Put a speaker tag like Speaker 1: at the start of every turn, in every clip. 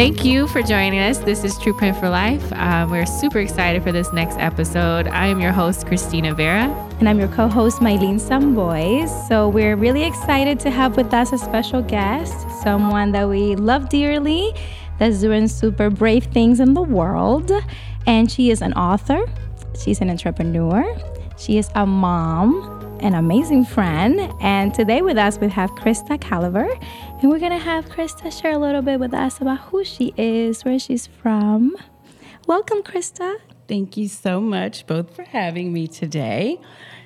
Speaker 1: Thank you for joining us. This is True Print for Life. Um, we're super excited for this next episode. I am your host, Christina Vera.
Speaker 2: And I'm your co host, Mylene Samboys. So we're really excited to have with us a special guest, someone that we love dearly, that's doing super brave things in the world. And she is an author, she's an entrepreneur, she is a mom, an amazing friend. And today with us, we have Krista Caliver. And we're going to have Krista share a little bit with us about who she is, where she's from. Welcome, Krista.
Speaker 3: Thank you so much both for having me today.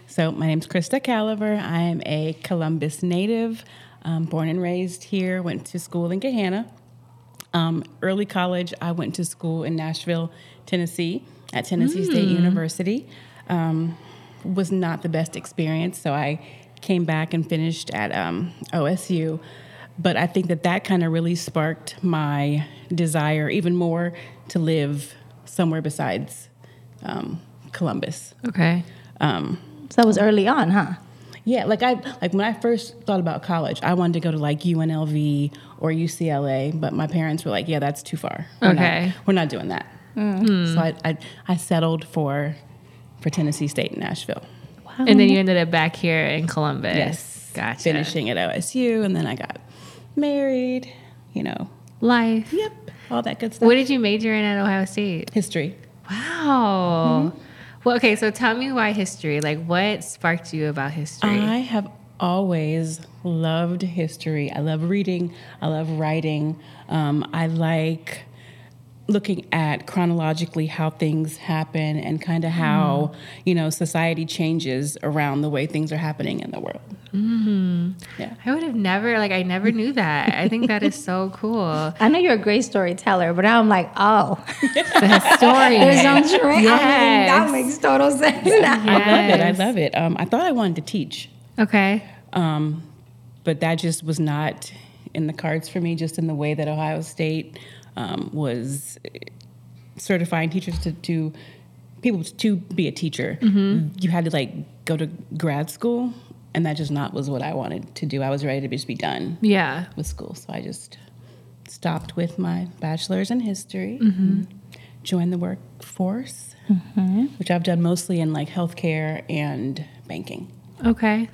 Speaker 3: So, my name is Krista Caliver. I am a Columbus native, um, born and raised here, went to school in Gahanna. Um, early college, I went to school in Nashville, Tennessee, at Tennessee mm. State University. Um, was not the best experience. So I came back and finished at um, OSU. But I think that that kind of really sparked my desire even more to live somewhere besides um, Columbus.
Speaker 1: Okay.
Speaker 2: Um, so that was early on, huh?
Speaker 3: Yeah, like I like when I first thought about college, I wanted to go to like UNLV or UCLA, but my parents were like, "Yeah, that's too far. We're
Speaker 1: okay,
Speaker 3: not, we're not doing that." Mm. So I, I I settled for for Tennessee State in Nashville.
Speaker 1: Wow. And then you ended up back here in Columbus.
Speaker 3: Yes.
Speaker 1: Gotcha.
Speaker 3: Finishing at OSU, and then I got married, you know.
Speaker 1: Life.
Speaker 3: Yep. All that good stuff.
Speaker 1: What did you major in at Ohio State?
Speaker 3: History.
Speaker 1: Wow. Mm-hmm. Well, okay, so tell me why history. Like, what sparked you about history?
Speaker 3: I have always loved history. I love reading, I love writing. Um, I like looking at chronologically how things happen and kind of how mm. you know society changes around the way things are happening in the world.
Speaker 1: Mm-hmm. yeah. I would have never like i never knew that. I think that is so cool.
Speaker 2: I know you're a great storyteller but i'm like oh.
Speaker 1: The historian
Speaker 2: there's no trick yes. I mean, that makes total sense yes.
Speaker 3: i love it. I love it. Um, i thought i wanted to teach.
Speaker 1: Okay.
Speaker 3: Um, but that just was not in the cards for me just in the way that ohio state um, was certifying teachers to, to people to be a teacher. Mm-hmm. You had to like go to grad school, and that just not was what I wanted to do. I was ready to just be done.
Speaker 1: Yeah,
Speaker 3: with school, so I just stopped with my bachelor's in history. Mm-hmm. Joined the workforce, mm-hmm. which I've done mostly in like healthcare and banking.
Speaker 1: Okay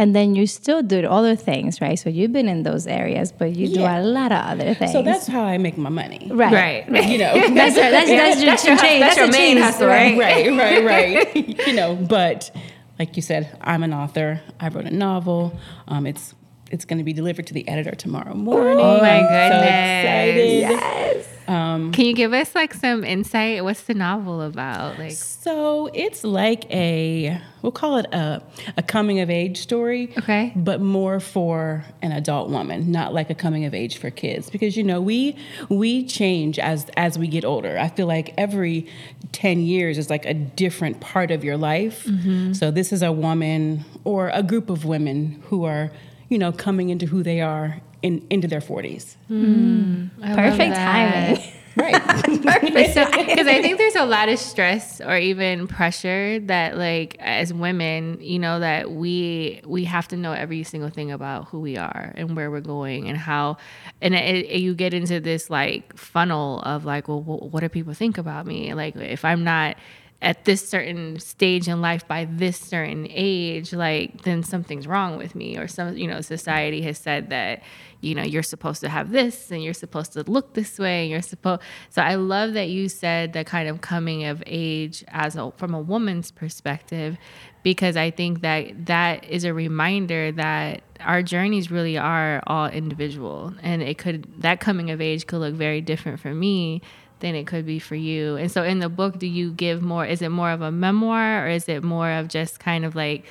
Speaker 2: and then you still do other things, right? So you've been in those areas, but you yeah. do a lot of other things.
Speaker 3: So that's how I make my money,
Speaker 1: right?
Speaker 3: Right. You know,
Speaker 2: that's, that's, that's, that's, your, that's, your, that's, your main hustle,
Speaker 3: right? Right, right, right. you know, but like you said, I'm an author. I wrote a novel. Um, it's it's going to be delivered to the editor tomorrow morning.
Speaker 1: Oh my goodness! So
Speaker 3: excited!
Speaker 2: Yes.
Speaker 1: Um, Can you give us like some insight? What's the novel about? Like,
Speaker 3: so it's like a we'll call it a a coming of age story.
Speaker 1: Okay,
Speaker 3: but more for an adult woman, not like a coming of age for kids, because you know we we change as as we get older. I feel like every ten years is like a different part of your life. Mm-hmm. So this is a woman or a group of women who are you know coming into who they are in into their 40s.
Speaker 2: Mm, Perfect timing.
Speaker 3: Right.
Speaker 1: Because so, I think there's a lot of stress or even pressure that like as women, you know, that we we have to know every single thing about who we are and where we're going and how and it, it, you get into this like funnel of like, well, what do people think about me? Like if I'm not at this certain stage in life by this certain age like then something's wrong with me. Or some you know society has said that you know you're supposed to have this and you're supposed to look this way and you're supposed so i love that you said the kind of coming of age as a, from a woman's perspective because i think that that is a reminder that our journeys really are all individual. And it could that coming of age could look very different for me than it could be for you. And so in the book, do you give more, is it more of a memoir or is it more of just kind of like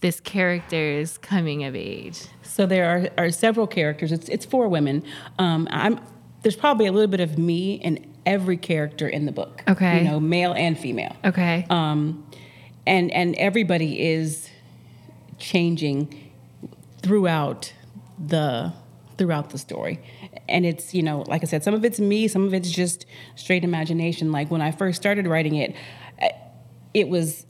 Speaker 1: this character's coming of age?
Speaker 3: So there are, are several characters. It's, it's four women. Um, I'm, there's probably a little bit of me in every character in the book.
Speaker 1: Okay.
Speaker 3: You know, male and female.
Speaker 1: Okay.
Speaker 3: Um, and, and everybody is changing throughout the throughout the story and it's you know like i said some of it's me some of it's just straight imagination. Like when i first started writing it it was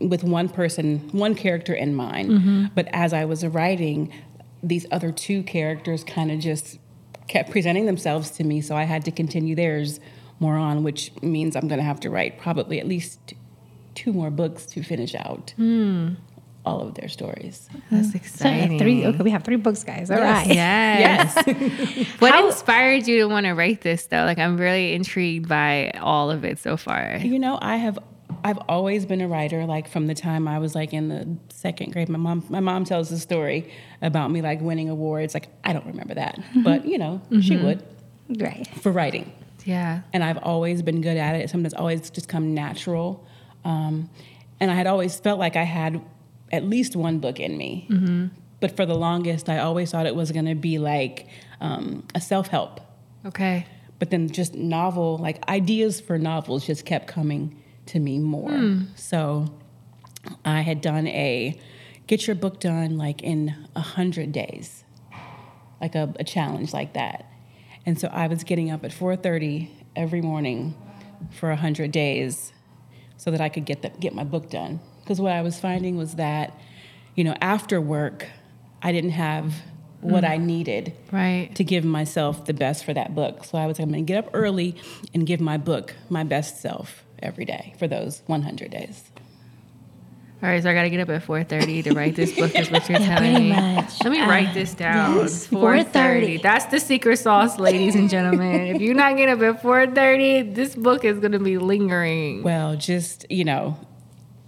Speaker 3: with one person one character in mind. Mm-hmm. but as i was writing these other two characters kind of just kept presenting themselves to me, so I had to continue theirs more on, which means I'm going to have to write probably at least two more books to finish out all of their stories.
Speaker 1: That's
Speaker 2: So,
Speaker 1: exciting.
Speaker 2: three. Okay, we have three books, guys. All right.
Speaker 1: Yes.
Speaker 3: Yes.
Speaker 1: What inspired you to want to write this though? Like I'm really intrigued by all of it so far.
Speaker 3: You know, I have I've always been a writer like from the time I was like in the second grade. My mom my mom tells the story about me like winning awards. Like I don't remember that. But, you know, she would
Speaker 2: Right.
Speaker 3: for writing.
Speaker 1: Yeah.
Speaker 3: And I've always been good at it. Something that's always just come natural. Um, and I had always felt like I had at least one book in me. But for the longest, I always thought it was going to be like um, a self help
Speaker 1: Okay.
Speaker 3: but then just novel like ideas for novels just kept coming to me more. So i had done a get your book done like in a hundred days. Like a, a challenge like that. And so i was getting up at 4.30 every morning for a hundred days so that i could get, the, get my book done because what i was finding was that you know after work i didn't have what i needed
Speaker 1: Right.
Speaker 3: to give myself the best for that book. So I was like, I'm going to get up early and give my book my best self every day for those 100 days.
Speaker 1: All right, so I got to get up at 4:30 to write this book. Is what you're telling me?
Speaker 2: much.
Speaker 1: Let me
Speaker 2: Uh,
Speaker 1: write this down.
Speaker 2: yes,
Speaker 1: 4:30.
Speaker 2: 4:30.
Speaker 1: That's the secret sauce, ladies and gentlemen. if you're not getting up at 4:30, this book is going to be lingering.
Speaker 3: Well, just, you know,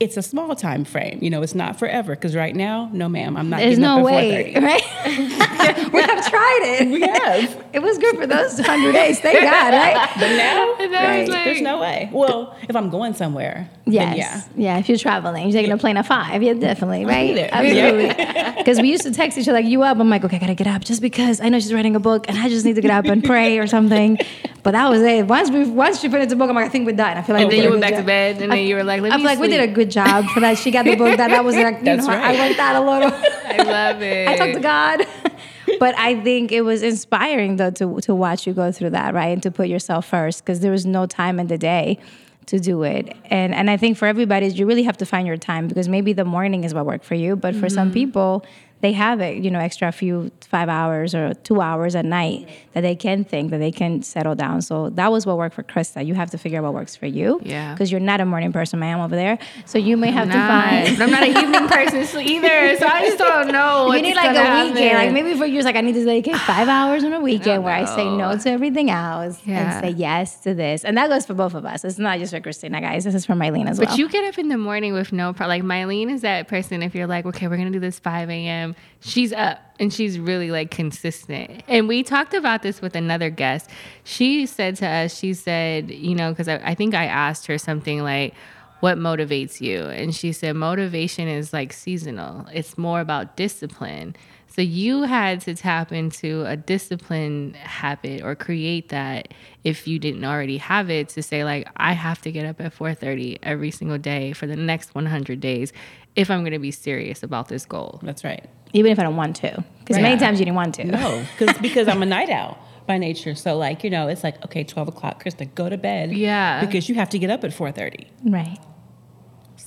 Speaker 3: it's a small time frame. You know, it's not forever because right now, no, ma'am, I'm not
Speaker 2: There's no
Speaker 3: up
Speaker 2: way, right? we have tried it.
Speaker 3: We have.
Speaker 2: It was good for those hundred days. Thank God, right?
Speaker 3: But now,
Speaker 1: And I was
Speaker 2: Right.
Speaker 1: like,
Speaker 3: there's no way. Well, if I'm going somewhere,
Speaker 2: Yes.
Speaker 3: then yeah.
Speaker 2: yeah. If you're traveling, you're taking a plane at five. Yeah, definitely. Right. Absolutely. Because we used to text each other like, "You up?" I'm like, "Okay, I gotta get up," just because I know she's writing a book and I just need to get up and pray or something. But that was it. Once we once she finished the book, I'm like, I think we're done. I feel like
Speaker 1: And
Speaker 2: we
Speaker 1: then you went
Speaker 2: good
Speaker 1: back to bed, and then you were like, "Let
Speaker 2: I
Speaker 1: me
Speaker 2: feel like we did a
Speaker 1: sleep."
Speaker 2: Good job for that. She got the book. That that was like, you
Speaker 3: That's
Speaker 2: know, I
Speaker 3: right.
Speaker 2: that a little.
Speaker 1: I love it.
Speaker 2: I talked to God. but I think it was inspiring though to to watch you go through that, right? And to put yourself first because there was no time in the day to do it. And and I think for everybody you really have to find your time because maybe the morning is what worked for you, but for some mm-hmm. people they have it, you know, extra few five hours or two hours at night that they can think that they can settle down. So that was what worked for Krista. You have to figure out what works for you.
Speaker 1: Yeah.
Speaker 2: Because you're not a morning person, I am over there. So you may have to find
Speaker 1: But I'm not an evening person so either, so I just don't know.
Speaker 2: you need like a weekend. Like maybe for you, it's like I need to dedicate five hours on a weekend where I say no to everything else
Speaker 1: Yeah.
Speaker 2: and say yes to this. And that goes for both of us. It's not just for Christina, guys. This is for Mylene as well.
Speaker 1: But you get up in the morning with no problem. Like Mylene is that person. If you're like, okay, we're gonna do this 5 a.m., she's up and she's really like consistent. And we talked about this with another guest. She said to us, she said, you know, because I, I think I asked her something like, what motivates you? And she said, motivation is like seasonal. It's more about discipline. So you had to tap into a discipline habit or create that if you didn't already have it to say like I have to get up at 4:30 every single day for the next 100 days if I'm going to be serious about this goal.
Speaker 3: That's right.
Speaker 2: Even if I don't want to. Because
Speaker 3: Right.
Speaker 2: many times you didn't want to.
Speaker 3: No, because because I'm a night owl by nature. So like you know, it's like okay, twelve o'clock, Krista, go to bed.
Speaker 1: Yeah.
Speaker 3: because you have to get up at four thirty.
Speaker 2: Right.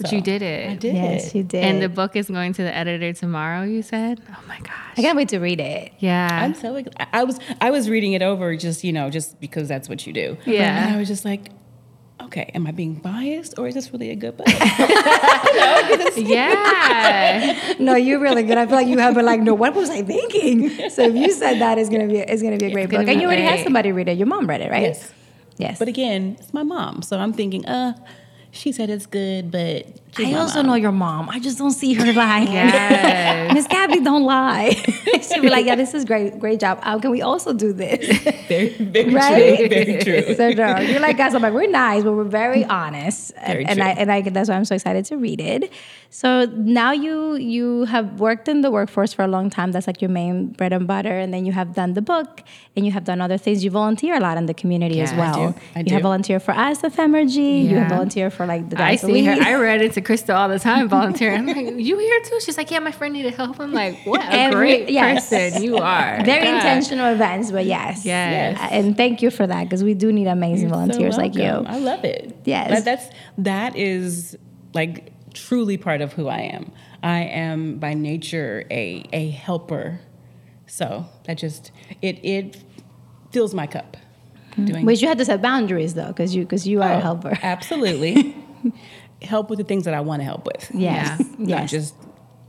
Speaker 1: But you did it.
Speaker 3: I did.
Speaker 2: Yes, you did.
Speaker 1: And the book is going to the editor tomorrow, you said? Oh my gosh.
Speaker 2: I can't wait to read it.
Speaker 1: yeah.
Speaker 3: I'm so I was I was reading it over just you know just because that's what you do.
Speaker 1: Yeah.
Speaker 3: and I was just like, okay, am I being biased or is this really a good book?
Speaker 1: yeah.
Speaker 2: No, you're really good. I feel like you have been like, no, what was I thinking? So if you said that, it's gonna be it's gonna be a great
Speaker 1: gonna
Speaker 2: book. And you already had somebody read it. Your mom read it, right?
Speaker 3: Yes.
Speaker 2: Yes.
Speaker 3: but again, it's my mom, so I'm thinking, uh, she said it's good, but she's
Speaker 2: I also
Speaker 3: mom.
Speaker 2: know your mom. I just don't see her lying.
Speaker 1: Yes.
Speaker 2: Miss Gabby don't lie. She'll be like, yeah, this is great, great job. How can we also do this?
Speaker 3: very very
Speaker 2: Right?
Speaker 3: true, very true.
Speaker 2: so no, you're like us. I'm like, we're nice, but we're very honest.
Speaker 3: Very
Speaker 2: and
Speaker 3: true.
Speaker 2: I and I that's why I'm so excited to read it. So now you you have worked in the workforce for a long time. That's like your main bread and butter. And then you have done the book and you have done other things. You volunteer a lot in the community as
Speaker 1: Yeah, I
Speaker 2: well.
Speaker 3: do. I
Speaker 2: you
Speaker 3: do.
Speaker 2: have volunteered for us, FMRG. You have
Speaker 1: Yeah.
Speaker 2: volunteered for like the
Speaker 1: I see her. I read it to Krista all the time, volunteering. I'm like, you here too? She's like, yeah, my friend needed help. I'm like, what a
Speaker 2: Every-
Speaker 1: great
Speaker 2: yes.
Speaker 1: person you are.
Speaker 2: Very
Speaker 1: God.
Speaker 2: intentional events, but yes.
Speaker 1: Yes.
Speaker 2: Uh, And thank you for that because we do need amazing
Speaker 3: You're so
Speaker 2: volunteers like you.
Speaker 3: I love it.
Speaker 2: Yes.
Speaker 3: That, that's that is like truly part of who I am. I am by nature a a helper. So that just it it fills my cup.
Speaker 2: Doing Which you had to set boundaries though, because you because you are a
Speaker 3: Oh,
Speaker 2: helper.
Speaker 3: Absolutely. Help with the things that I want to help with.
Speaker 2: Yes.
Speaker 3: Not
Speaker 2: Yes.
Speaker 3: just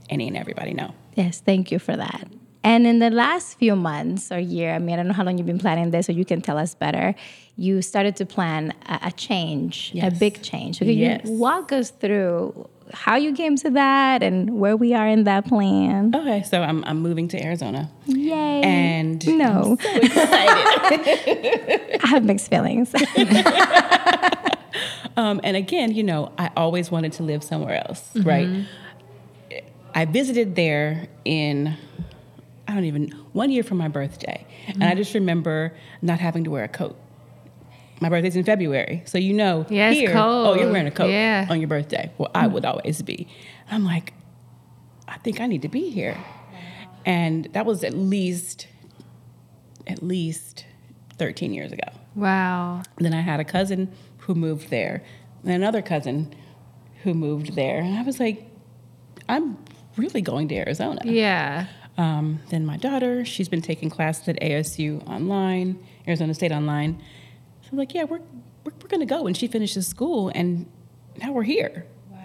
Speaker 3: any and everybody. No.
Speaker 2: Yes, thank you for that. And in the last few months or year, I mean, I don't know how long you've been planning this, so you can tell us better. You started to plan a, a change, a big change. So can
Speaker 3: Yes.
Speaker 2: you walk us through how you came to that and where we are in that plan?
Speaker 3: Okay, so I'm I'm moving to Arizona.
Speaker 2: Yay!
Speaker 3: And
Speaker 2: no,
Speaker 3: so excited.
Speaker 2: I have mixed feelings.
Speaker 3: Um, and again, you know, I always wanted to live somewhere else, mm-hmm. right? I visited there in, I don't even, one year from my birthday. And I mm-hmm. just remember not having to wear a coat. My birthday's in February. So, you know,
Speaker 1: Yeah,
Speaker 3: here,
Speaker 1: cold.
Speaker 3: oh, you're wearing a coat
Speaker 1: Yeah.
Speaker 3: on your birthday. Well, I mm-hmm. would always be. I'm like, I think I need to be here. And that was at least, at least 13 years ago.
Speaker 1: Wow.
Speaker 3: Then I had a cousin who moved there, and another cousin who moved there. And I was like, I'm really going to Arizona.
Speaker 1: Yeah.
Speaker 3: Um, then my daughter, she's been taking classes at ASU online, Arizona State online. So I'm like, yeah, we're, we're, we're going to go. And she finishes school, and now we're here. Wow.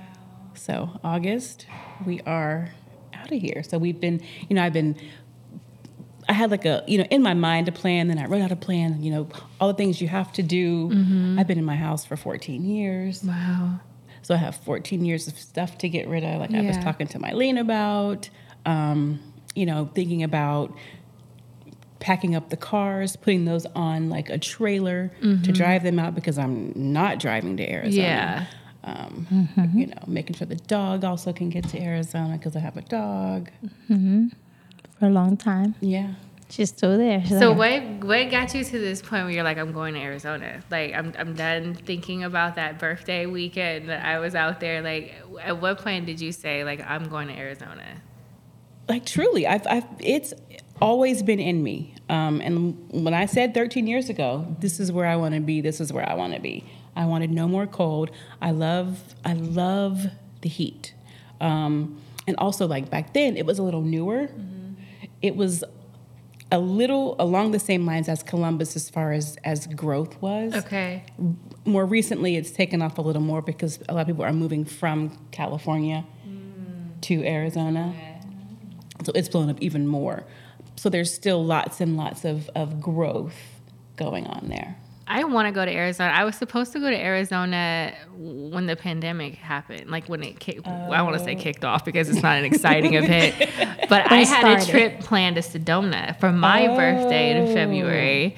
Speaker 3: So August, we are out of here. So we've been, you know, I've been I had like a, you know, in my mind a plan, then I wrote out a plan, you know, all the things you have to do. I've been in my house for 14 years.
Speaker 1: Wow.
Speaker 3: So I have 14 years of stuff to get rid of, like I was talking to Mylene about, um, you know, thinking about packing up the cars, putting those on like a trailer to drive them out because I'm not driving to Arizona.
Speaker 1: Yeah.
Speaker 3: Um, You know, making sure the dog also can get to Arizona because I have a dog.
Speaker 2: For a long time.
Speaker 3: Yeah.
Speaker 2: She's still there. She's
Speaker 1: So
Speaker 2: like,
Speaker 1: what what got you to this point where you're like, I'm going to Arizona? Like I'm I'm done thinking about that birthday weekend that I was out there. Like at what point did you say like I'm going to Arizona?
Speaker 3: like truly I've, I've it's always been in me um, and when i said 13 years ago this is where i want to be this is where i want to be i wanted no more cold i love i love the heat um, and also like back then it was a little newer it was a little along the same lines as columbus as far as as growth was
Speaker 1: Okay.
Speaker 3: more recently it's taken off a little more because a lot of people are moving from California mm. to Arizona. So it's blown up even more. So there's still lots and lots of, of growth going on there.
Speaker 1: I want to go to Arizona. I was supposed to go to Arizona when the pandemic happened, like when it kicked. I want to say kicked off because it's not an exciting event, but I had a trip planned to Sedona for my birthday in February,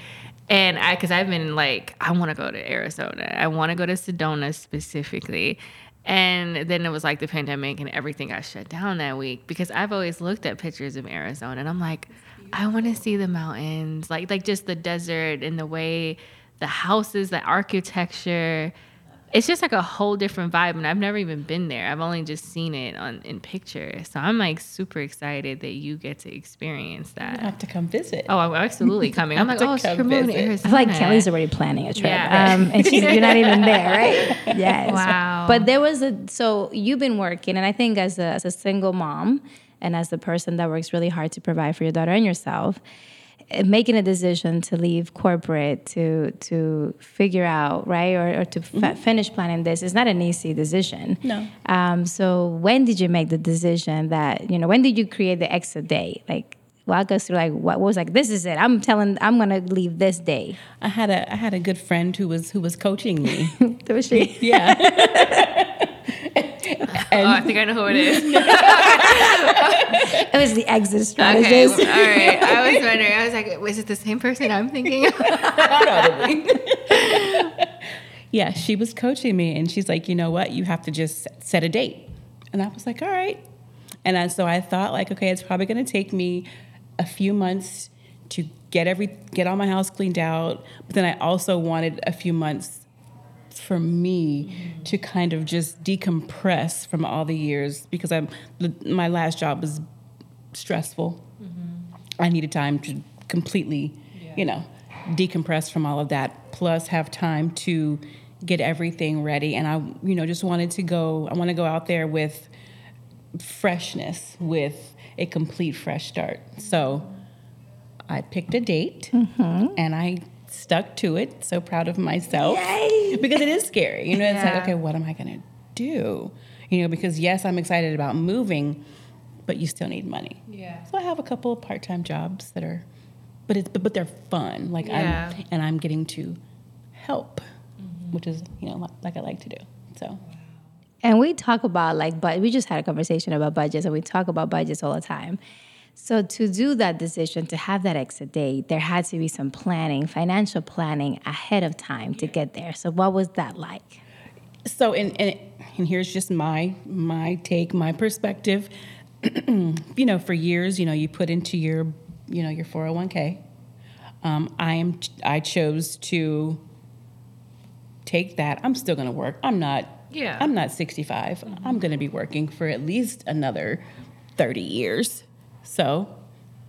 Speaker 1: and I because I've been like I want to go to Arizona. I want to go to Sedona specifically. And then it was like the pandemic and everything got shut down that week because I've always looked at pictures of Arizona and I'm like, I want to see the mountains, like like just the desert and the way the houses, the architecture. It's just like a whole different vibe, and I've never even been there. I've only just seen it on in pictures. So I'm like super excited that you get to experience
Speaker 3: I
Speaker 1: that.
Speaker 3: have to come visit.
Speaker 1: Oh, I'm absolutely coming. I'm like, oh,
Speaker 3: come
Speaker 1: we're moving to
Speaker 3: visit.
Speaker 2: I
Speaker 1: Arizona.
Speaker 2: feel like Kelly's already planning a trip.
Speaker 1: Yeah.
Speaker 2: Um, and she's, you're not even there, right? Yes.
Speaker 1: Wow.
Speaker 2: But there was a, so you've been working, and I think as a, as a single mom and as the person that works really hard to provide for your daughter and yourself, making a decision to leave corporate to to figure out right or, or to f- finish planning this is not an easy decision
Speaker 3: No.
Speaker 2: um, so when did you make the decision that you know when did you create the exit day like walk us through like what was like this is it i'm telling i'm gonna leave this day
Speaker 3: I had a I had a good friend who was who was coaching me.
Speaker 2: Was she
Speaker 3: yeah.
Speaker 1: oh, I think I know who it is.
Speaker 2: it was the exit
Speaker 1: okay,
Speaker 2: strategist
Speaker 1: all right. I was wondering. I was like, was it the same person I'm thinking? of?
Speaker 3: Probably. yeah, she was coaching me, and she's like, you know what? You have to just set a date. And I was like, all right. And I, so I thought, like, okay, it's probably going to take me a few months to get every get all my house cleaned out. But then I also wanted a few months for me to kind of just decompress from all the years because I'm the, my last job was stressful. I needed time to completely, you know, decompress from all of that, plus have time to get everything ready. And I, you know, just wanted to go, I want to go out there with freshness, with a complete fresh start. So I picked a date mm-hmm. and I stuck to it. So proud of myself because it is scary. You know, it's
Speaker 1: Yeah.
Speaker 3: like, okay, what am I going to do? You know, because yes, I'm excited about moving, but you still need money.
Speaker 1: Yeah.
Speaker 3: So I have a couple of part-time jobs that are, but it's but, but they're fun. Like
Speaker 1: Yeah.
Speaker 3: I'm and I'm getting to help, mm-hmm. which is you know like, like I like to do. So
Speaker 2: And we talk about like, but we just had a conversation about budgets, and we talk about budgets all the time. So to do that decision, to have that exit date, there had to be some planning, financial planning ahead of time to get there. So what was that like?
Speaker 3: so and and, and here's just my my take, my perspective. you know, for years, you know, you put into your you know your 401k. Um, I am I chose to take that. I'm still going to work. I'm not.
Speaker 1: Yeah.
Speaker 3: I'm not 65. I'm going to be working for at least another 30 years. So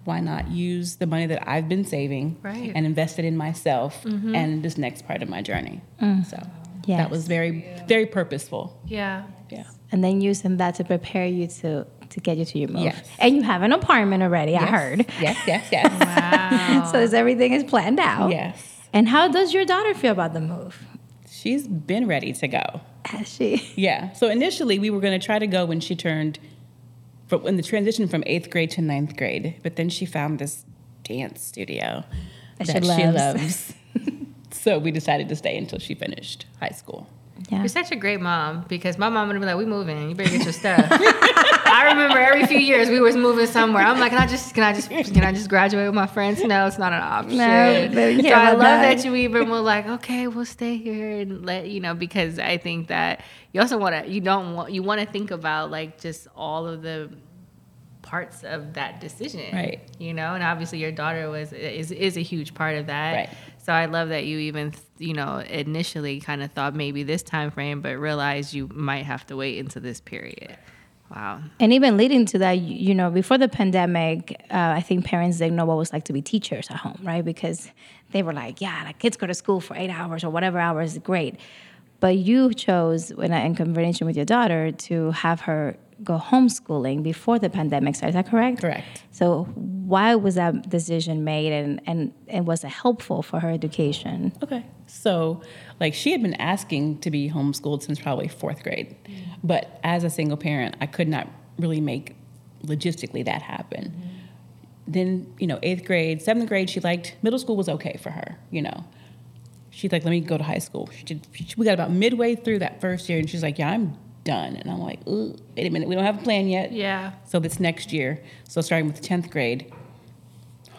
Speaker 3: why not use the money that I've been saving
Speaker 1: Right.
Speaker 3: and invest it in myself mm-hmm. and this next part of my journey? Mm. So
Speaker 2: Yes.
Speaker 3: that was very, very purposeful.
Speaker 1: Yeah.
Speaker 3: Yeah.
Speaker 2: And then using that to prepare you to to get you to your move.
Speaker 3: Yes.
Speaker 2: And you have an apartment already, I heard.
Speaker 3: Yes, yes, yes.
Speaker 1: Wow.
Speaker 2: so is everything is planned out.
Speaker 3: yes.
Speaker 2: And how does your daughter feel about the move?
Speaker 3: She's been ready to go.
Speaker 2: Has she?
Speaker 3: Yeah. So initially, we were going to try to go when she turned, from, when the transition from eighth grade to ninth grade. But then she found this dance studio
Speaker 2: That
Speaker 3: that,
Speaker 2: she
Speaker 3: she
Speaker 2: loves.
Speaker 3: loves. so we decided to stay until she finished high school.
Speaker 2: Yeah.
Speaker 1: You're such a great mom because my mom would be like, "We moving. You better get your stuff." I remember every few years we was moving somewhere. I'm like, "Can I just, can I just, can I just graduate with my friends?" No, it's not an option.
Speaker 2: No,
Speaker 1: so I love
Speaker 2: that.
Speaker 1: that. you even were like, "Okay, we'll stay here and let you know," because I think that you also want to, you don't want, you want to think about like just all of the parts of that decision,
Speaker 3: Right.
Speaker 1: You know, and obviously your daughter was is is a huge part of that,
Speaker 3: Right.
Speaker 1: So I love that you even, you know, initially kind of thought maybe this time frame, but realized you might have to wait into this period. Wow.
Speaker 2: And even leading to that, you know, before the pandemic, uh, I think parents didn't know what it was like to be teachers at home, right? Because they were like, yeah, the kids go to school for eight hours or whatever hours, great. But you chose, when I, in conversation with your daughter, to have her go homeschooling before the pandemic started. Is that correct?
Speaker 3: Correct.
Speaker 2: So why was that decision made, and and, and was it helpful for her education?
Speaker 3: Okay. So, like, she had been asking to be homeschooled since probably fourth grade. Mm-hmm. But as a single parent, I could not really make logistically that happen. Mm-hmm. Then, you know, eighth grade, seventh grade, she liked, middle school was okay for her, you know. She's like, let me go to high school. She did, she, we got about midway through that first year, and she's like, yeah, I'm done. And I'm like, Ooh, wait a minute, we don't have a plan yet.
Speaker 1: Yeah.
Speaker 3: So this next year, so starting with 10th grade,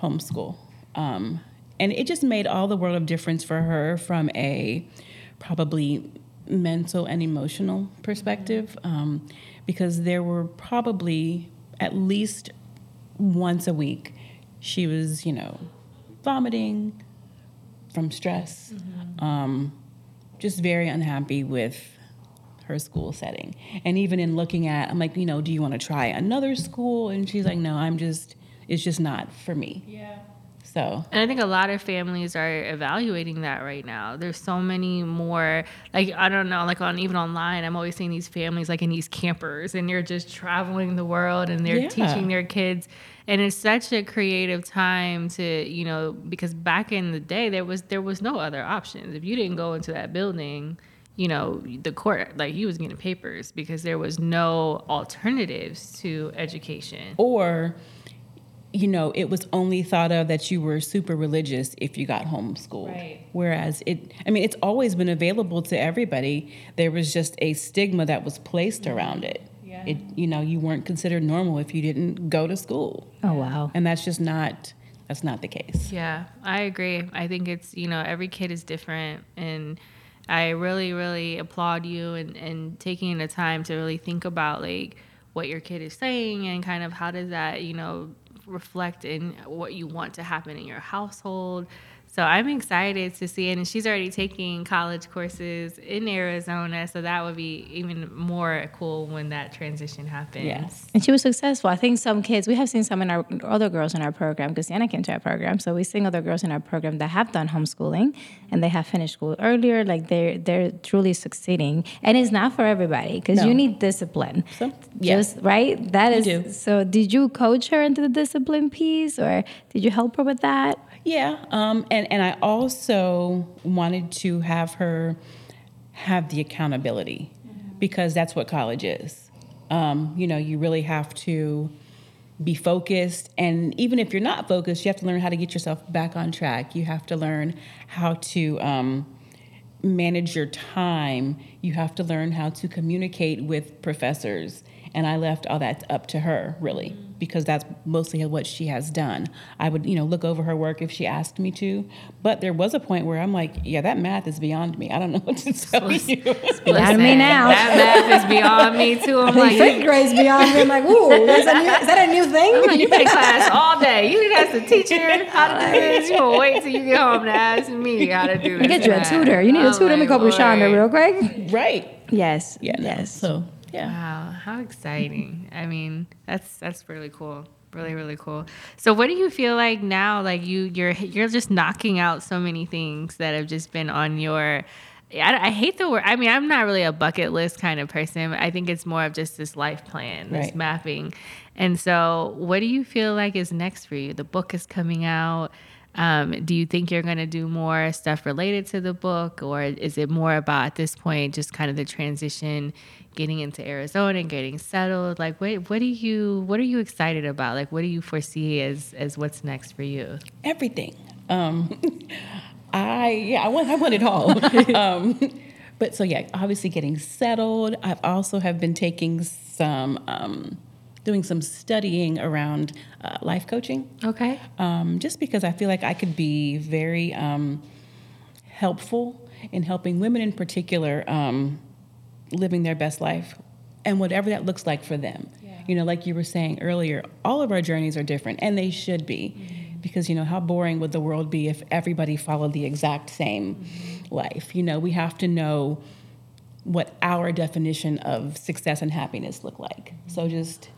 Speaker 3: homeschool. Um, and it just made all the world of difference for her from a probably mental and emotional perspective um, because there were probably at least once a week she was, you know, vomiting from stress, um, just very unhappy with her school setting. And even in looking at, I'm like, you know, do you want to try another school? And she's like, no, I'm just, it's just not for me.
Speaker 1: Yeah.
Speaker 3: So,
Speaker 1: And I think a lot of families are evaluating that right now. There's so many more, like, I don't know, like on even online, I'm always seeing these families like in these campers and they're just traveling the world and they're
Speaker 3: Yeah.
Speaker 1: teaching their kids. And it's such a creative time to, you know, because back in the day there was there was no other options. If you didn't go into that building, you know, the court like he was getting papers because there was no alternatives to education.
Speaker 3: or, you know, it was only thought of that you were super religious if you got homeschooled.
Speaker 1: Right.
Speaker 3: Whereas it, I mean, it's always been available to everybody. There was just a stigma that was placed around it.
Speaker 1: Yeah.
Speaker 3: It, you know, you weren't considered normal if you didn't go to school.
Speaker 2: Oh wow.
Speaker 3: And that's just not, that's not the case.
Speaker 1: Yeah, I agree. I think it's, you know, every kid is different. And I really, really applaud you and, and taking the time to really think about like what your kid is saying and kind of how does that, you know, reflect in what you want to happen in your household. So I'm excited to see it. And she's already taking college courses in Arizona. So that would be even more cool when that transition happens.
Speaker 3: Yes.
Speaker 2: And she was successful. I think some kids, we have seen some in our other girls in our program because Sienna came to our program. So we've seen other girls in our program that have done homeschooling and they have finished school earlier. Like they're they're truly succeeding. And it's not for everybody because
Speaker 3: No.
Speaker 2: you need discipline.
Speaker 3: Some- yeah.
Speaker 2: Just right? That is
Speaker 3: do.
Speaker 2: so did you coach her into the discipline piece or did you help her with that?
Speaker 3: Yeah, um, and and I also wanted to have her have the accountability because that's what college is. Um, you know, you really have to be focused, and even if you're not focused, you have to learn how to get yourself back on track. You have to learn how to um, manage your time. You have to learn how to communicate with professors. And I left all that up to her, really, mm. because that's mostly what she has done. I would, you know, look over her work if she asked me to. But there was a point where I'm like, yeah, that math is beyond me. I don't know what to tell you.
Speaker 2: Beyond me now.
Speaker 1: That math is beyond me too. I'm like,
Speaker 2: fifth grade's beyond me. I'm like, ooh, is that, new, is that a new thing?
Speaker 1: I'm like, you been in class all day. You didn't ask the teacher how to do this. You gonna wait till you get home to ask me how to do this.
Speaker 2: Get you a tutor. You need a
Speaker 1: I'm
Speaker 2: tutor. Let me
Speaker 1: like,
Speaker 2: go up with Shonda real quick.
Speaker 3: right.
Speaker 2: Yes.
Speaker 3: Yeah. no.
Speaker 2: Yes.
Speaker 3: So, yeah.
Speaker 1: Wow, how exciting! I mean, that's that's really cool. Really, really cool. So, what do you feel like now? Like you, you're you're just knocking out so many things that have just been on your. I, I hate the word. I mean, I'm not really a bucket list kind of person. I think it's more of just this life plan, this
Speaker 3: Right.
Speaker 1: mapping. And so, what do you feel like is next for you? The book is coming out. Um, do you think you're going to do more stuff related to the book, or is it more about at this point just kind of the transition, getting into Arizona and getting settled? Like, what what do you what are you excited about? Like, what do you foresee as as what's next for you?
Speaker 3: everything. Um, I yeah, I want I want it all. um, but so yeah, obviously getting settled. I've also have been taking some um, doing some studying around uh, life coaching,
Speaker 1: Okay.
Speaker 3: um, just because I feel like I could be very um, helpful in helping women in particular um, living their best life and whatever that looks like for them. You know, like you were saying earlier, all of our journeys are different and they should be. Because, you know, how boring would the world be if everybody followed the exact same life? You know, we have to know what our definition of success and happiness look like. So just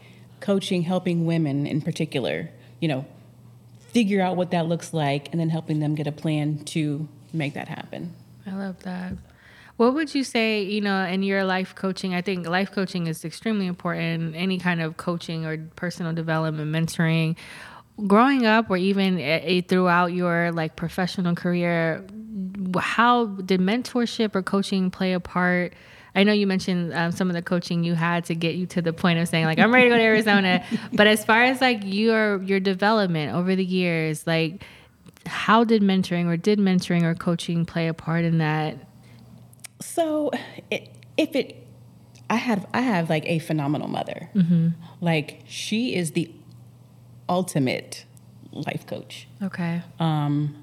Speaker 3: coaching, helping women in particular, you know, figure out what that looks like and then helping them get a plan to make that happen.
Speaker 1: I love that. What would you say, you know, in your life coaching? I think life coaching is extremely important. Any kind of coaching or personal development, mentoring. Growing up, or even eh, throughout your like professional career, how did mentorship or coaching play a part? I know you mentioned um, some of the coaching you had to get you to the point of saying like I'm ready to go to Arizona. but as far as like your your development over the years, like how did mentoring or did mentoring or coaching play a part in that?
Speaker 3: So, it, if it, I have I have like a phenomenal mother. Like she is the ultimate life coach.
Speaker 1: Okay.
Speaker 3: um,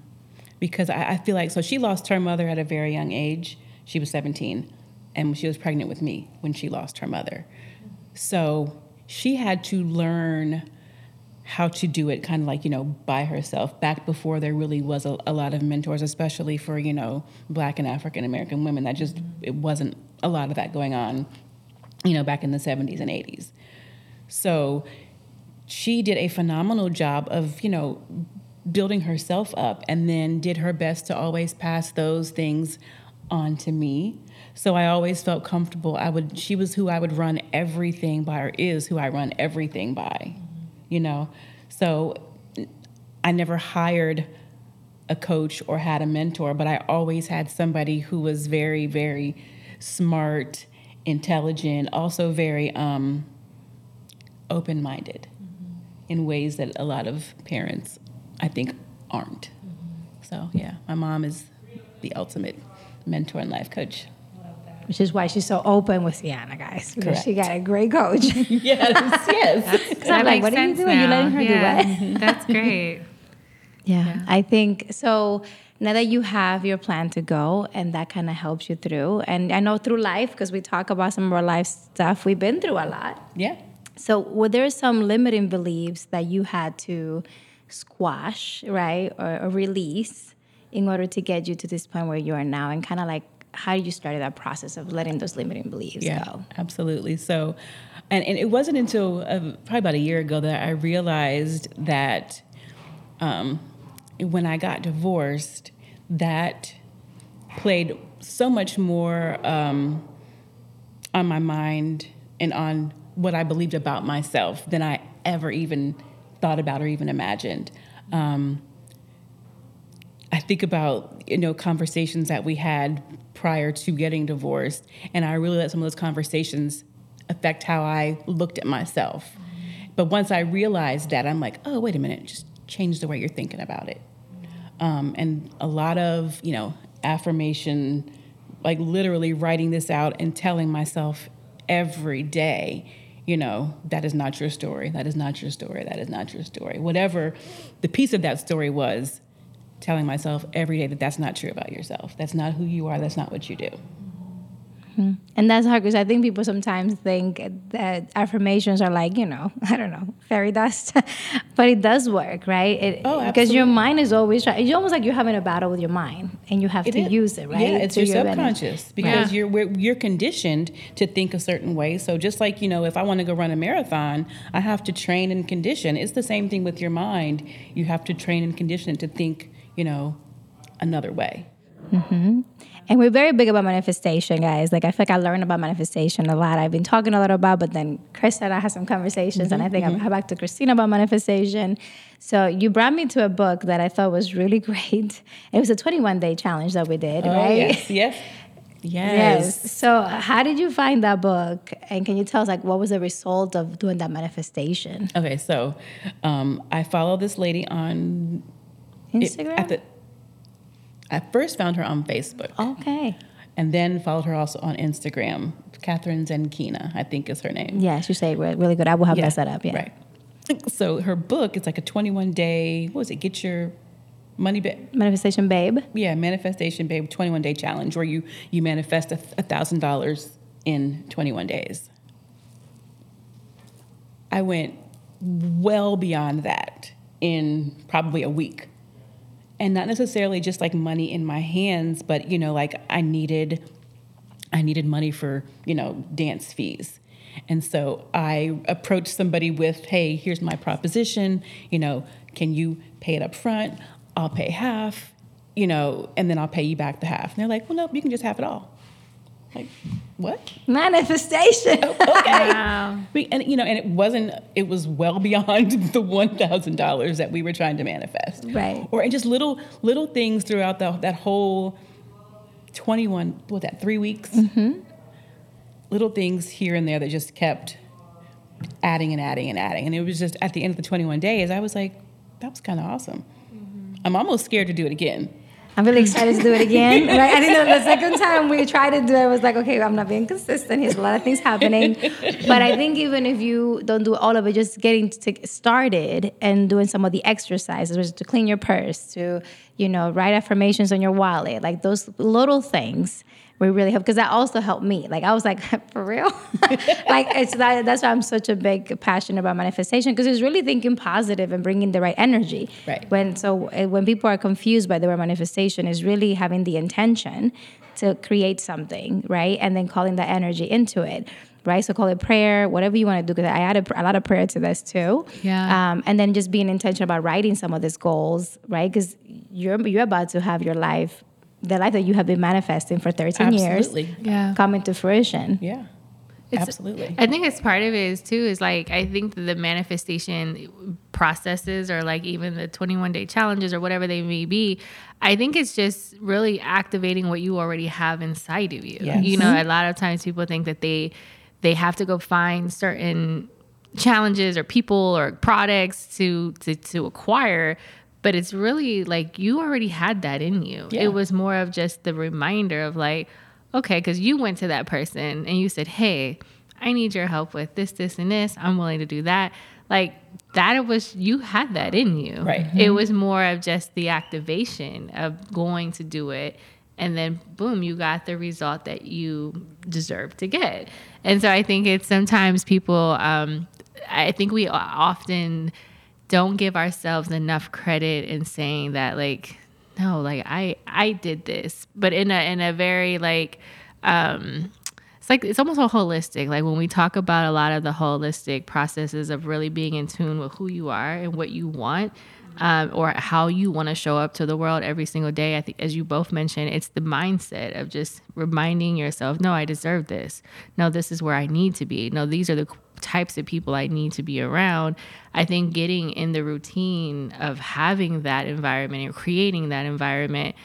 Speaker 3: because I, I feel like so she lost her mother at a very young age. She was 17, and she was pregnant with me when she lost her mother. So she had to learn how to do it kind of like you know by herself back before there really was a, a lot of mentors especially for you know black and african american women that just it wasn't a lot of that going on you know back in the 70s and 80s so she did a phenomenal job of, you know, building herself up and then did her best to always pass those things on to me. So I always felt comfortable. I would she was who I would run everything by or is who I run everything by. You know. So I never hired a coach or had a mentor, but I always had somebody who was very, very smart, intelligent, also very um, open minded in ways that a lot of parents, I think, aren't. So, yeah, my mom is the ultimate mentor and life coach.
Speaker 2: Which is why she's so open with Sienna, guys. Because
Speaker 3: Correct.
Speaker 2: she got a great coach.
Speaker 3: yes, yes.
Speaker 2: So I'm like, what are you doing? You're letting her do what?
Speaker 1: That's great.
Speaker 2: Yeah, I think so. Now that you have your plan to go, and that kind of helps you through, and I know through life because we talk about some of our life stuff, we've been through a lot.
Speaker 3: Yeah.
Speaker 2: So, were there some limiting beliefs that you had to squash, right, or, or release in order to get you to this point where you are now and kind of like how you started that process of letting those limiting beliefs
Speaker 3: yeah,
Speaker 2: go?
Speaker 3: Absolutely. So, and, and it wasn't until uh, probably about a year ago that I realized that um, when I got divorced, that played so much more um, on my mind and on what I believed about myself than I ever even thought about or even imagined. Um, I think about you know conversations that we had prior to getting divorced, and I really let some of those conversations affect how I looked at myself. But once I realized that, I'm like, oh wait a minute, just change the way you're thinking about it. Um, and a lot of you know affirmation, like literally writing this out and telling myself every day you know, that is not your story. That is not your story. That is not your story. Whatever the piece of that story was, telling myself every day that that's not true about yourself. That's not who you are. That's not what you do.
Speaker 2: Mm-hmm. And that's hard because I think people sometimes think that affirmations are like, you know, I don't know, fairy dust, but it does work, right? It,
Speaker 3: oh,
Speaker 2: Because your mind is always trying. It's almost like you're having a battle with your mind, and you have
Speaker 3: it
Speaker 2: to
Speaker 3: is.
Speaker 2: use it, right?
Speaker 3: Yeah, it's
Speaker 2: to
Speaker 3: your subconscious because
Speaker 1: Yeah.
Speaker 3: you're we're, you're conditioned to think a certain way. So just like you know, if I want to go run a marathon, I have to train and condition. It's the same thing with your mind. You have to train and condition it to think, you know, another way. Mm-hmm.
Speaker 2: And we're very big about manifestation, guys. Like I feel like I learned about manifestation a lot. I've been talking a lot about, but then Chris and I had some conversations, and I mm-hmm. think I'll mm-hmm. back to Christina about manifestation. So you brought me to a book that I thought was really great. It was a 21 day challenge that we did,
Speaker 3: Oh,
Speaker 2: right?
Speaker 3: yes, yes, yes.
Speaker 2: Yes. So how did you find that book? And can you tell us like what was the result of doing that manifestation?
Speaker 3: Okay, so um, I follow this lady on it-
Speaker 2: Instagram?
Speaker 3: at the, I first found her on Facebook.
Speaker 2: okay.
Speaker 3: and then followed her also on Instagram. Kathrin Zenkina, I think is her name.
Speaker 2: Yes, you say really good. I will have
Speaker 3: Yeah,
Speaker 2: that up. Yeah.
Speaker 3: Right. So her book is like a 21 day, what was it? Get your money back.
Speaker 2: Manifestation Babe.
Speaker 3: Yeah, Manifestation Babe 21 day challenge where you, you manifest a $1,000 in 21 days. I went well beyond that in probably a week. And not necessarily just like money in my hands, but you know, like I needed I needed money for, you know, dance fees. And so I approached somebody with, hey, here's my proposition, you know, can you pay it up front? I'll pay half, you know, and then I'll pay you back the half. And they're like, well, nope, you can just have it all. Like, what?
Speaker 2: Manifestation.
Speaker 3: Okay.
Speaker 1: Wow.
Speaker 3: We, and you know, and it wasn't. It was well beyond the one thousand dollars that we were trying to manifest.
Speaker 2: Right.
Speaker 3: Or and just little little things throughout the, that whole twenty one. What was that? Three weeks. Mm-hmm. Little things here and there that just kept adding and adding and adding, and it was just at the end of the twenty one days, I was like, that was kind of awesome. I'm almost scared to do it again.
Speaker 2: I'm really excited to do it again. Right? I think that the second time we tried to do it, I was like, okay, I'm not being consistent. Here's a lot of things happening. But I think even if you don't do all of it, just getting to get started and doing some of the exercises, which is to clean your purse, to you know write affirmations on your wallet, like those little things. We really help because that also helped me. Like I was like, for real, like it's that, that's why I'm such a big passion about manifestation because it's really thinking positive and bringing the right energy.
Speaker 3: Right.
Speaker 2: When so uh, when people are confused by the word manifestation, is really having the intention to create something, right, and then calling that energy into it. Right, so call it prayer, whatever you want to do. Because I added a lot of prayer to this too.
Speaker 1: Yeah.
Speaker 2: Um, and then just being intentional about writing some of these goals, right? Because you're you're about to have your life, the life that you have been manifesting for 13
Speaker 3: Absolutely.
Speaker 2: years,
Speaker 1: Yeah.
Speaker 2: coming to fruition.
Speaker 3: Yeah.
Speaker 1: It's-
Speaker 3: Absolutely.
Speaker 1: I think it's part of it is too is like I think the manifestation processes or like even the 21 day challenges or whatever they may be, I think it's just really activating what you already have inside of you.
Speaker 3: Yes.
Speaker 1: You know, mm-hmm. a lot of times people think that they they have to go find certain challenges or people or products to to, to acquire but it's really like you already had that in you.
Speaker 3: Yeah.
Speaker 1: it was more of just the reminder of like okay because you went to that person and you said hey i need your help with this this and this. I'm willing to do that. Like that it was you had that in you.
Speaker 3: Right.
Speaker 1: it was more of just the activation of going to do it and then boom you got the result that you deserve to get. And so i think it's sometimes people um, i think we often don't give ourselves enough credit in saying that like no, like I I did this, but in a in a very like um it's like it's almost a holistic. Like when we talk about a lot of the holistic processes of really being in tune with who you are and what you want, um, or how you want to show up to the world every single day. I think, as you both mentioned, it's the mindset of just reminding yourself, no, I deserve this. No, this is where I need to be. No, these are the types of people I need to be around. I think getting in the routine of having that environment and creating that environment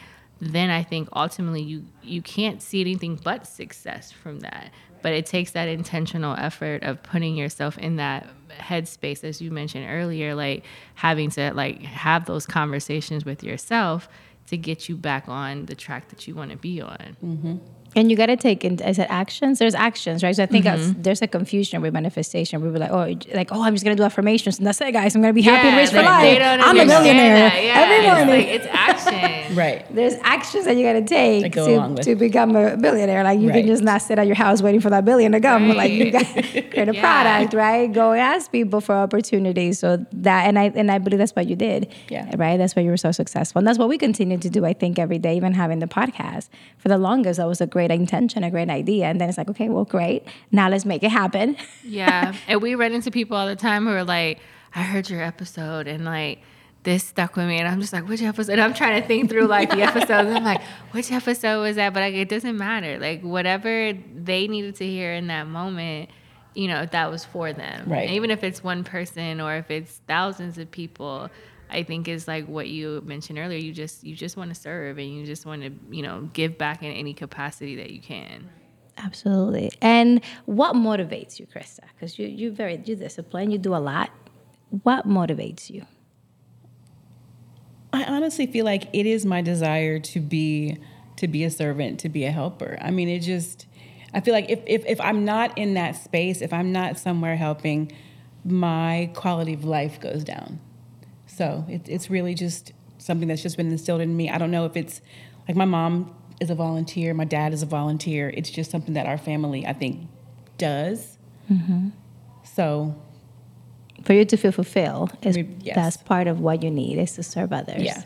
Speaker 1: then I think ultimately you you can't see anything but success from that. But it takes that intentional effort of putting yourself in that headspace, as you mentioned earlier, like having to like have those conversations with yourself to get you back on the track that you want to be on.
Speaker 2: Mm-hmm. And you got to take, in, I said actions. There's actions, right? So I think mm-hmm. there's a confusion with manifestation. We were like, oh, like, oh, I'm just gonna do affirmations, and that's it, guys. I'm gonna be happy yeah, and rich for life. I'm a millionaire yeah, every morning.
Speaker 1: It's, like, it's action,
Speaker 3: right?
Speaker 2: There's actions that you got to take to, to become a billionaire. Like you right. can just not sit at your house waiting for that billion to come. Right. Like you got to create a yeah. product, right? Go ask people for opportunities. So that, and I and I believe that's what you did.
Speaker 3: Yeah.
Speaker 2: Right. That's why you were so successful, and that's what we continue to do. I think every day, even having the podcast for the longest, that was a great intention, a great idea. And then it's like, okay, well, great. Now let's make it happen.
Speaker 1: yeah. And we run into people all the time who are like, I heard your episode and like, this stuck with me and I'm just like, which episode? And I'm trying to think through like the episodes. I'm like, which episode was that? But like, it doesn't matter. Like whatever they needed to hear in that moment, you know, that was for them.
Speaker 3: Right.
Speaker 1: And even if it's one person or if it's thousands of people, I think is like what you mentioned earlier. You just you just want to serve and you just want to you know give back in any capacity that you can.
Speaker 2: Absolutely. And what motivates you, Krista? Because you you very you disciplined. You do a lot. What motivates you?
Speaker 3: I honestly feel like it is my desire to be to be a servant, to be a helper. I mean, it just I feel like if if, if I'm not in that space, if I'm not somewhere helping, my quality of life goes down. So it, it's really just something that's just been instilled in me. I don't know if it's like my mom is a volunteer, my dad is a volunteer. It's just something that our family, I think, does. Mm-hmm. So
Speaker 2: for you to feel fulfilled is yes. that's part of what you need is to serve others.
Speaker 3: Yeah,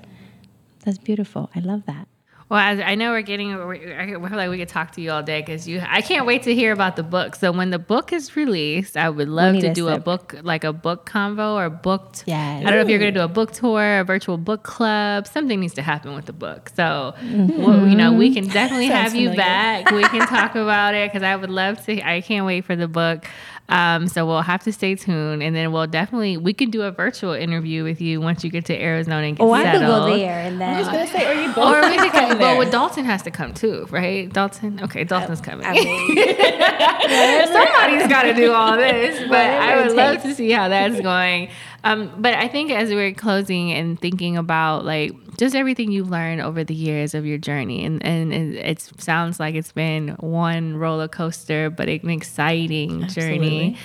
Speaker 2: that's beautiful. I love that.
Speaker 1: Well, I know we're getting. I feel like we could talk to you all day because you. I can't wait to hear about the book. So when the book is released, I would love to do a book, like a book convo or booked.
Speaker 2: Yeah.
Speaker 1: I don't know if you're going to do a book tour, a virtual book club. Something needs to happen with the book. So, mm-hmm. well, you know, we can definitely have you back. we can talk about it because I would love to. I can't wait for the book. Um, so we'll have to stay tuned, and then we'll definitely we can do a virtual interview with you once you get to Arizona and get
Speaker 2: oh,
Speaker 1: settled.
Speaker 2: I could go there, and then
Speaker 3: I was just gonna say, are you both? Or we could
Speaker 1: come. Well, with Dalton has to come too, right? Dalton. Okay, Dalton's coming. I mean, somebody's got to do all this, but I would love to see how that's going. Um, but I think as we're closing and thinking about like just everything you've learned over the years of your journey, and, and, it sounds like it's been one roller coaster, but an exciting Absolutely. journey.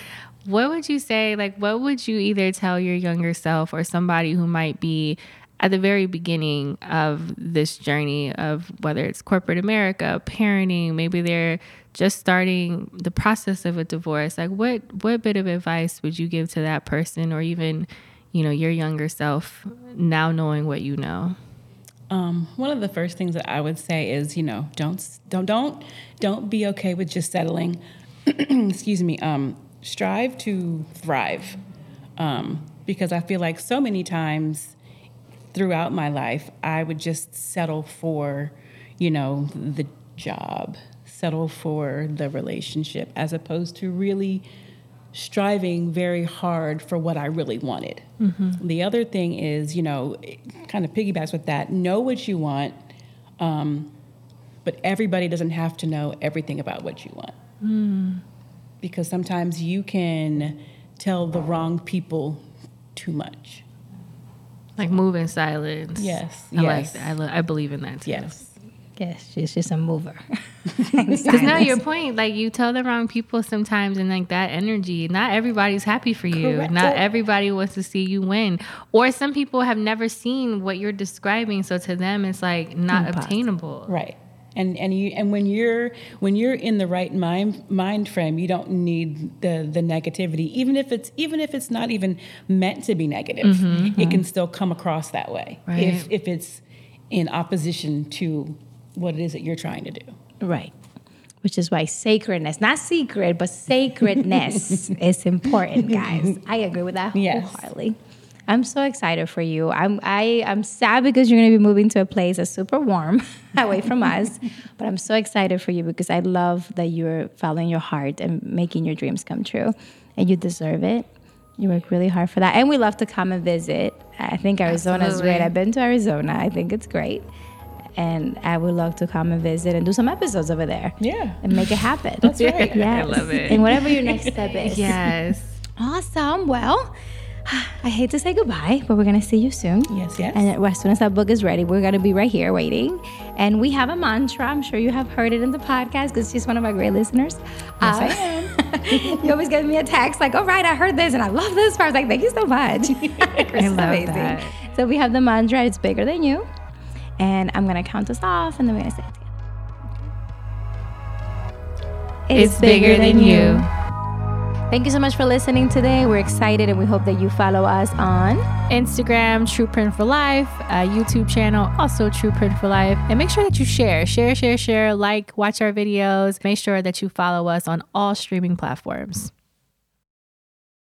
Speaker 1: What would you say? Like, what would you either tell your younger self or somebody who might be at the very beginning of this journey of whether it's corporate America, parenting, maybe they're just starting the process of a divorce. Like what what bit of advice would you give to that person or even, you know, your younger self now knowing what you know?
Speaker 3: Um, one of the first things that I would say is, you know, don't don't don't don't be okay with just settling. Excuse me. Um, strive to thrive, um, because I feel like so many times throughout my life, I would just settle for, you know, the job, settle for the relationship, as opposed to really striving very hard for what I really wanted. Mm-hmm. The other thing is, you know, kind of piggybacks with that know what you want, um, but everybody doesn't have to know everything about what you want. Mm. Because sometimes you can tell the wrong people too much.
Speaker 1: Like move in silence.
Speaker 3: Yes.
Speaker 1: I
Speaker 3: yes.
Speaker 1: like that. I, lo- I believe in that too.
Speaker 3: Yes.
Speaker 2: Yes, she's just a mover.
Speaker 1: Because now your point, like you tell the wrong people sometimes, and like that energy, not everybody's happy for you. Correct. Not everybody wants to see you win. Or some people have never seen what you're describing, so to them it's like not Impossible. obtainable.
Speaker 3: Right and and you and when you're when you're in the right mind mind frame you don't need the the negativity even if it's even if it's not even meant to be negative mm-hmm, it mm-hmm. can still come across that way right. if if it's in opposition to what it is that you're trying to do.
Speaker 2: Right. Which is why sacredness, not secret, but sacredness is important, guys. I agree with that
Speaker 3: Yes.
Speaker 2: wholeheartedly. I'm so excited for you. I'm I I'm sad because you're gonna be moving to a place that's super warm away from us. But I'm so excited for you because I love that you're following your heart and making your dreams come true. And you deserve it. You work really hard for that. And we love to come and visit. I think Arizona is great. I've been to Arizona. I think it's great. And I would love to come and visit and do some episodes over there.
Speaker 3: Yeah.
Speaker 2: And make it happen.
Speaker 3: That's right.
Speaker 2: Yes.
Speaker 1: I love it.
Speaker 2: And whatever your next step is.
Speaker 1: Yes.
Speaker 2: Awesome. Well, I hate to say goodbye, but we're going to see you soon.
Speaker 3: Yes, yes.
Speaker 2: And as soon as that book is ready, we're going to be right here waiting. And we have a mantra. I'm sure you have heard it in the podcast because she's one of our great listeners.
Speaker 3: Yes,
Speaker 2: Uh,
Speaker 3: I am.
Speaker 2: you always give me a text like, all right, I heard this and I love this part. I was like, thank you so much. Is
Speaker 1: love that.
Speaker 2: So we have the mantra, it's bigger than you. And I'm going to count us off and then we're going to say it together.
Speaker 1: It's bigger than you.
Speaker 2: Thank you so much for listening today. We're excited and we hope that you follow us on
Speaker 1: Instagram, True Print for Life, uh, YouTube channel, also True Print for Life. And make sure that you share, share, share, share, like, watch our videos. Make sure that you follow us on all streaming platforms.